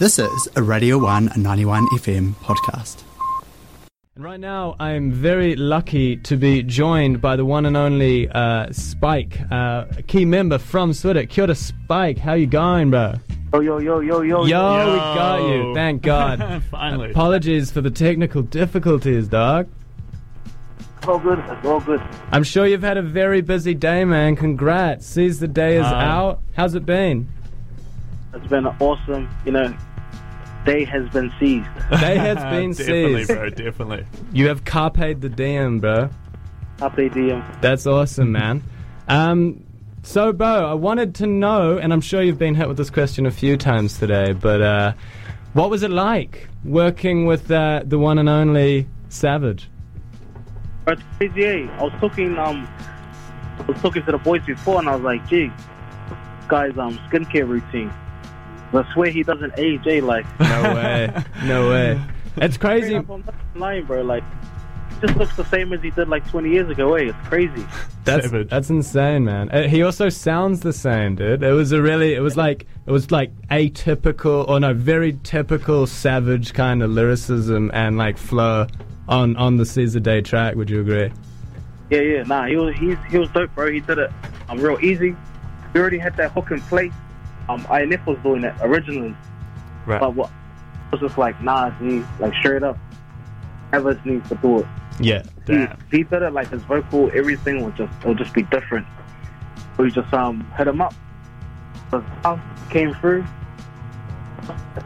This is a Radio 1 91 FM podcast. And right now, I'm very lucky to be joined by the one and only uh, Spike, uh, a key member from SWIDT. Kia ora, Spike. How you going, bro? Yo, yo, yo, yo, yo. Yo, we got you. Thank God. Finally. Apologies for the technical difficulties, dog. It's all good. It's all good. I'm sure you've had a very busy day, man. Congrats. Sees the day is Uh, out. How's it been? It's been awesome. You know, day has been seized. They has been seized. definitely, seized. bro. Definitely. You have carped the DM, bro. Happy DM. That's awesome, man. Um, so, Bo, I wanted to know, and I'm sure you've been hit with this question a few times today, but uh, what was it like working with uh, the one and only Savage? But crazy, eh? I was talking, um, I was talking to the boys before, and I was like, gee, guy's um skincare routine. I swear he doesn't age, eh? Like, No way. no way. It's crazy. up on the line, bro. Like, just looks the same as he did like 20 years ago, eh? It's crazy. That's Savage. that's insane, man. Uh, he also sounds the same, dude. It was a really, it was like, it was like atypical, or no, very typical Savage kind of lyricism and like flow on on the Seize the Day track. Would you agree? Yeah, yeah. Nah, he was he's, he was dope, bro. He did it um real easy. We already had that hook in place. Um, INF was doing it originally. Right. But what it was just like, nah, he like straight up. Evers needs to do it. Yeah. He, Damn. he did it like his vocal, everything would just it'll just be different. We just um hit him up. The sound came through,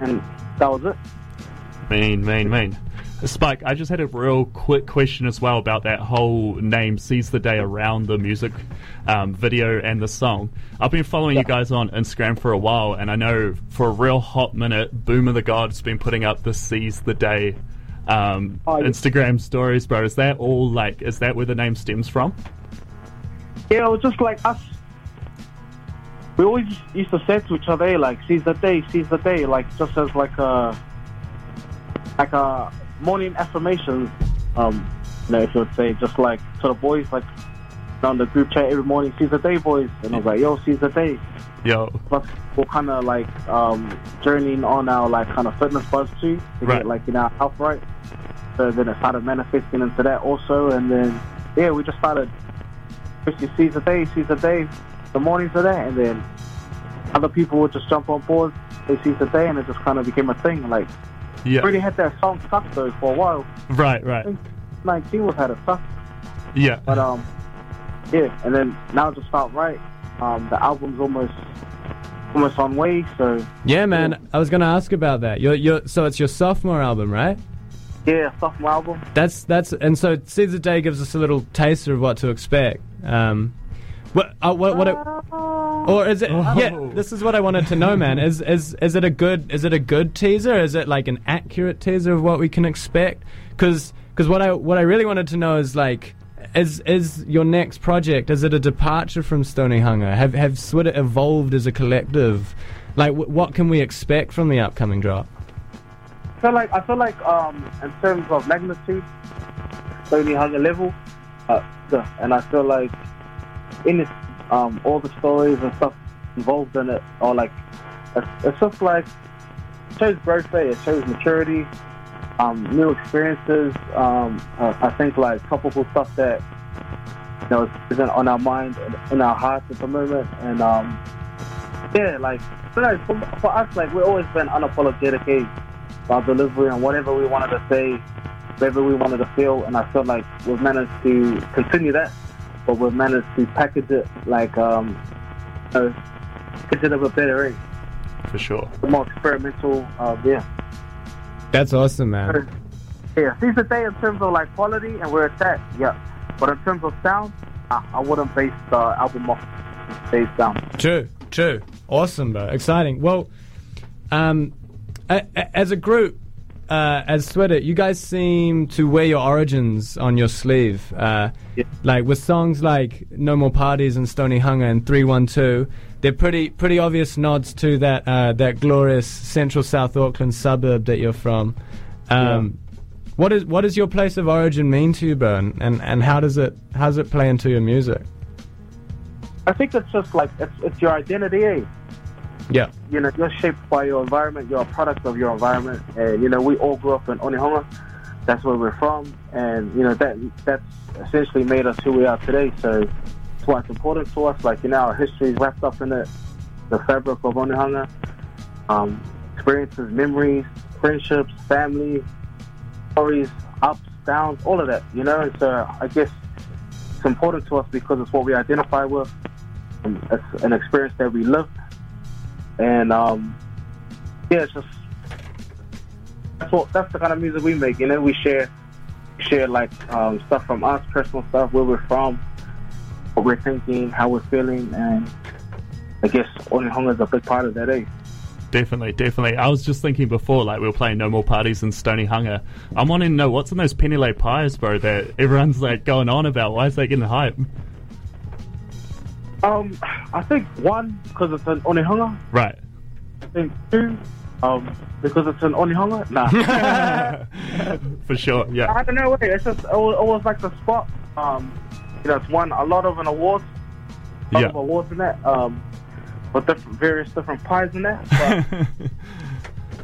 and that was it. Mean, mean, mean. Spike, I just had a real quick question as well about that whole name Seize the Day around the music um, video and the song. I've been following you guys on Instagram for a while, and I know for a real hot minute, Boom of the God's been putting up the Seize the Day um, Oh, yeah. Instagram stories, bro. Is that all like, is that where the name stems from? Yeah, it was just like us. We always used to say to each other, like, seize the day, seize the day, like, just as like a, like a morning affirmations, um, you know, if you would say, just like to the boys, like, on the group chat every morning, seize the day, boys. And I was like, yo, seize the day. Yo. Plus, we're kind of like um, journeying on our like kind of fitness buzz too to Right. get like you know our health right. So then it started manifesting into that also, and then yeah, we just started. You seize the day, seize the day, the mornings of that, and then other people would just jump on board. They seize the day, and it just kind of became a thing. Like Yeah. already had that song stuck though for a while. Right, right. 19 was had it stuck, Yeah. but um, yeah, and then now it just felt right. Um, the album's almost almost on way, so Yeah, man. I was gonna ask about that. Your, your, so it's your sophomore album, right? yeah, sophomore album. That's that's and so Seize the Day gives us a little taster of what to expect. Um, what uh, what what? It, or is it? Yeah, Oh. this is what I wanted to know, man. Is is is it a good is it a good teaser? Is it like an accurate teaser of what we can expect? Because because what I what I really wanted to know is like. Is is your next project? Is it a departure from Stoneyhunga? Have have Swidit evolved as a collective? Like, w- what can we expect from the upcoming drop? I feel like I feel like um in terms of magnitude, Stoneyhunga level, uh, and I feel like in it, um all the stories and stuff involved in it are like it's, it's just like it shows growth, eh? it shows maturity, um new experiences. Um uh, I think like topical stuff that you know isn't on our mind in our hearts at the moment, and um yeah, like don't know, for, for us, like we've always been unapologetic. about delivery and whatever we wanted to say, whatever we wanted to feel, and I feel like we've managed to continue that, but we've managed to package it like um, you know, package it a bit better, eh? For sure. more experimental. Uh, yeah, That's awesome, man. yeah. Seize the day in terms of like quality and where it's at, yeah. But in terms of sound, I, I wouldn't base the album off base sound. True, true. Awesome, bro. Exciting. Well, um, a, a- as a group, uh, as SWIDT, you guys seem to wear your origins on your sleeve. Uh, Yeah. Like with songs like No More Parties and Stoneyhunga and 312, they're pretty pretty obvious nods to that uh, that glorious central South Auckland suburb that you're from. Um, What is what does your place of origin mean to you? And, and and how does it how does it play into your music? I think it's just like it's it's your identity. Yeah. you know, you're shaped by your environment. You're a product of your environment, and you know, we all grew up in Onehunga. That's where we're from, and you know that that's essentially made us who we are today. So it's why it's important to us. Like you know, our history is wrapped up in it, the fabric of Onehunga, um, experiences, memories, friendships, family, stories, ups, downs, all of that. You know, and so I guess it's important to us because it's what we identify with. It's an experience that we lived and um, yeah, it's just that's what that's the kind of music we make. You know, we share share like um, stuff from us, personal stuff, where we're from, what we're thinking, how we're feeling, and I guess Onehunga is a big part of that. Eh? Definitely, definitely. I was just thinking before, like we were playing No More Parties and Stoneyhunga. I'm wanting to know what's in those Penny Lane pies, bro. That everyone's like going on about. Why is that getting hype? Um, I think one because it's an Onehunga. Right. I think two, um, because it's an Onehunga. Nah. For sure. Yeah. I don't know. Wait, it's just it was, like the spot. Um, you know, it's won a lot of an awards. A lot Yeah. of awards in that. Um, with different, various different pies in that.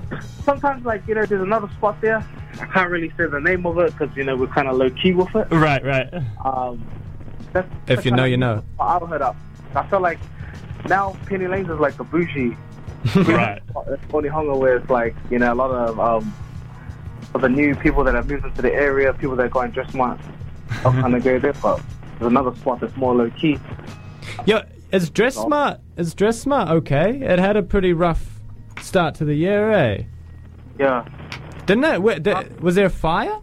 But sometimes, like you know, there's another spot there. I can't really say the name of it because you know we're kind of low key with it. right. Right. Um, that's, If that's you know, you know. I'll head up. I feel like now Penny Lanes is like a bougie. Right. Onehunga where it's like you know a lot of um of the new people that have moved into the area, people that go and dress smart, I'll kind of go there. But there's another spot that's more low key. Yeah, is Dress Smart? Is Dress Smart okay? It had a pretty rough start to the year, eh? Yeah. Didn't it? Wait, th- was there a fire?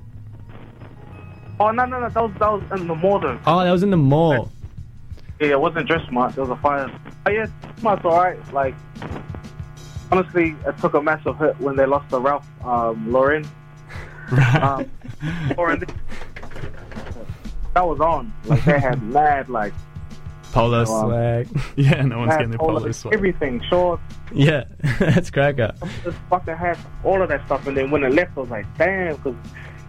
Oh no no no, that was that was in the mall though. Oh, that was in the mall. Yeah, it wasn't dress smart. It was a fire. Oh yeah, smart's alright. Like honestly, it took a massive hit when they lost to Ralph um, Lauren. Um, Lauren, that was on. Like they had mad like Polo Wow. swag. Yeah. No one's getting their polo- polo sweat. everything, shorts, yeah, that's cracker. just fucking had all of that stuff. And then when it left, I was like, damn, because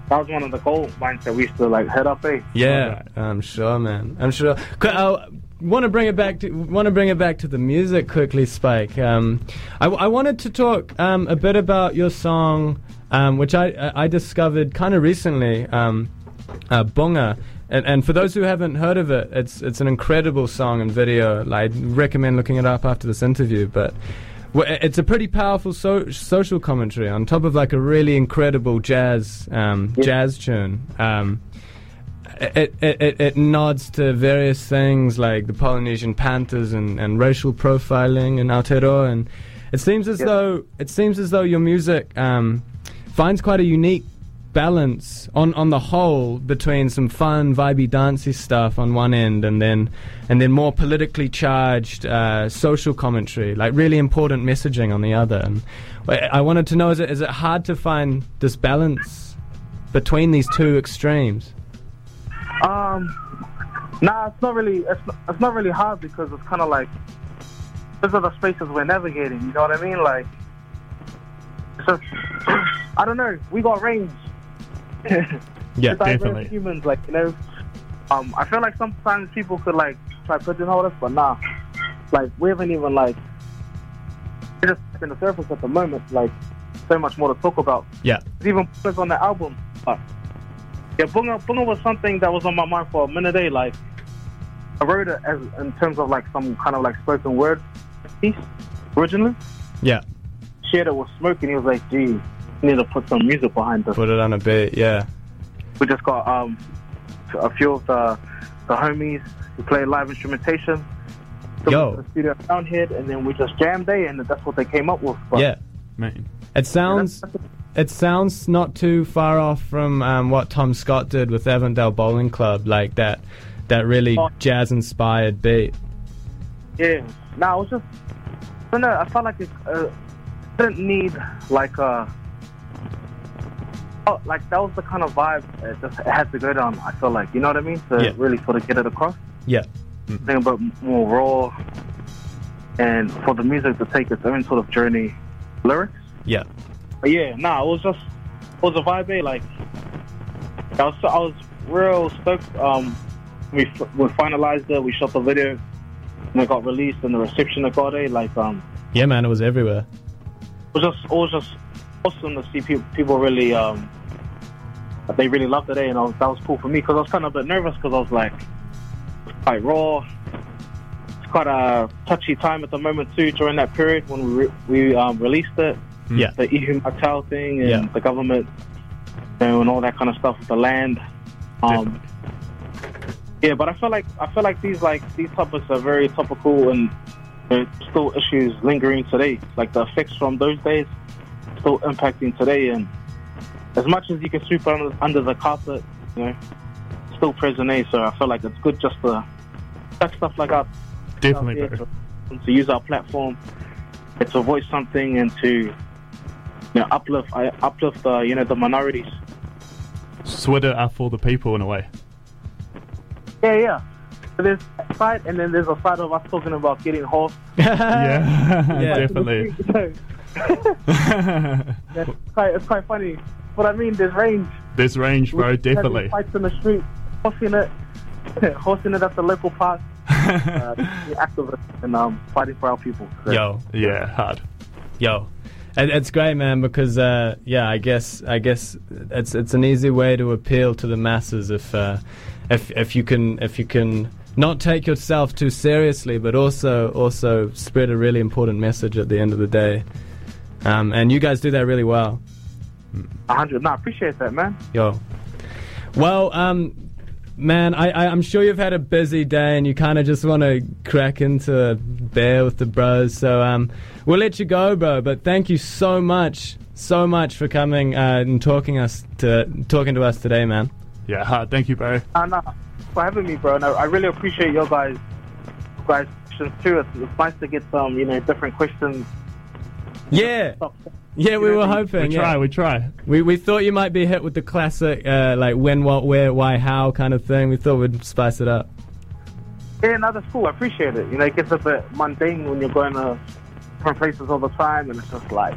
that was one of the gold mines that we used to like head up. Eh? Yeah, I'm sure, man. I'm sure. I want to bring it back to want to bring it back to the music quickly, Spike. Um, I, I wanted to talk um, a bit about your song, um, which I I I discovered kind of recently, um, uh, Bunga. And, and for those who haven't heard of it, it's it's an incredible song and video. I'd recommend looking it up after this interview. But w- it's a pretty powerful so- social commentary on top of like a really incredible jazz um, Yeah. jazz tune. Um, it, it, it, it nods to various things like the Polynesian Panthers and, and racial profiling in Aotearoa, and it seems as Yeah. though it seems as though your music um, finds quite a unique balance on, on the whole between some fun, vibey, dancey stuff on one end, and then and then more politically charged uh, social commentary, like really important messaging on the other. And I wanted to know: is it is it hard to find this balance between these two extremes? Um, nah, it's not really. It's not, it's not really hard because it's kind of like those are the spaces we're navigating. You know what I mean? Like, just I don't know. We got range. Yeah, definitely. Humans, like you know. Um, I feel like sometimes people could like try pigeonhole us, but nah. Like we haven't even like we're just in the surface at the moment. Like so much more to talk about. Yeah. It's even put on the album. But yeah, Bunga, Bunga was something that was on my mind for a minute. Eh? Like I wrote it as in terms of like some kind of like spoken word piece originally. Yeah, Shared it with Smoke, and he was like, "Gee, need to put some music behind this." put it on a beat. Yeah, We just got um a few of the the homies who play live instrumentation. So Yo. we went to the studio down here, and then we just jammed there, and that's what they came up with. But yeah. Man. It sounds it sounds not too far off from um, what Tom Scott did with Avantdale Bowling Club, like that that really Oh. jazz inspired beat. Yeah. Nah, it was just. I don't know. I felt like it uh, didn't need like a. Oh, like that was the kind of vibe it just it had to go down. I feel like you know what I mean to Yeah. really sort of get it across. Yeah, Think about more raw, and for the music to take its own sort of journey, lyrics. yeah, But yeah, nah, it was just it was a vibe. Eh? Like I was I was real stoked. Um, we we finalized it. We shot the video, and it got released, and the reception it got. Eh? Like um, Yeah, man, it was everywhere. It was just it was just awesome to see people people really um they really loved the day, and I was, that was cool for me because I was kind of a bit nervous because I was like it's quite raw. It's quite a touchy time at the moment too during that period when we re- we um, released it. Yeah. the Ihumātao thing and Yeah. the government, you know, and all that kind of stuff with the land. Um, yeah, but I feel like I feel like these like these topics are very topical and there's still issues lingering today. Like the effects from those days still impacting today, and as much as you can sweep under, under the carpet, you know, still present day. So I feel like it's good just to check stuff like that Definitely, out to, to use our platform and to voice something and to you know uplift I uplift uh, you know the minorities. Twitter are for the people in a way. Yeah, yeah. So there's that side, and then there's a side of us talking about getting horse. yeah, Yeah. definitely. That's quite, it's quite funny. But I mean, there's range. There's range, bro. We're Definitely. having Fights in the street, horsing it, horsing it at the local park. Uh, the activists and um, fighting for our people. So, Yo, yeah, hard. Yo, it, it's great, man. Because uh, yeah, I guess I guess it's it's an easy way to appeal to the masses if uh, if if you can if you can not take yourself too seriously, but also also spread a really important message at the end of the day. Um, and you guys do that really well. hundred. No, I appreciate that, man. Yo. Well, um, man, I, I, I'm sure you've had a busy day and you kind of just want to crack into a bear with the bros. So um, we'll let you go, bro. But thank you so much, so much for coming uh, and talking us to talking to us today, man. Yeah, hard. Thank you, bro. Uh, nah, for having me, bro. And I, I really appreciate your guys, guys questions too. It's, it's nice to get some, you know, different questions. Yeah, Stuff. yeah, we were hoping. We hoping. try, yeah. we try. We we thought you might be hit with the classic uh, like when, what, where, why, how kind of thing. We thought we'd spice it up. Yeah, no, that's cool. I appreciate it. You know, it gets a bit mundane when you're going to different places all the time, and it's just like,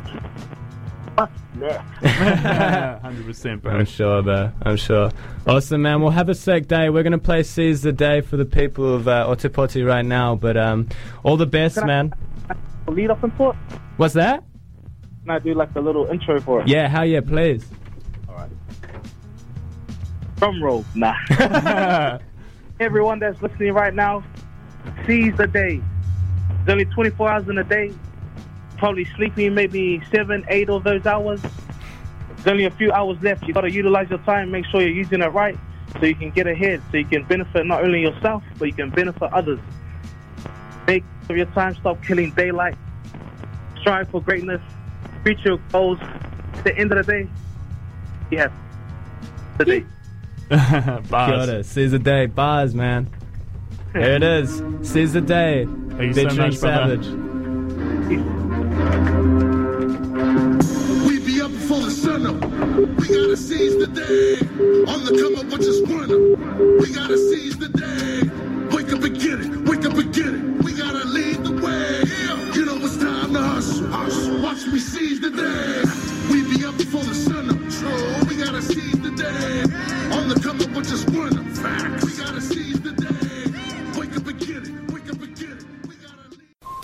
what's next? 100%, bro. I'm sure, though. I'm sure. Awesome, man. We'll have a sick day. We're going to play Seize the Day for the people of uh, Ōtepoti right now. But um, all the best, Can I- man. Lead off and put. What's that? Can I do like a little intro for it? Yeah, hell yeah, please. All right. Drum roll. Nah. Everyone that's listening right now, seize the day. There's only 24 hours in a day. Probably sleeping maybe seven, eight of those hours. There's only a few hours left. You got to utilize your time. Make sure you're using it right so you can get ahead. So you can benefit not only yourself, but you can benefit others. Make of your time. Stop killing daylight. Strive for greatness. Reach your goals. At the end of the day, yeah, the day. Kia Bars. Seize the Day. Bars, man. Here it is. Seize the Day. Thank you so much. Savage. We be up before the sun up. We gotta seize the day. On the come up, but just run up. We gotta seize the day.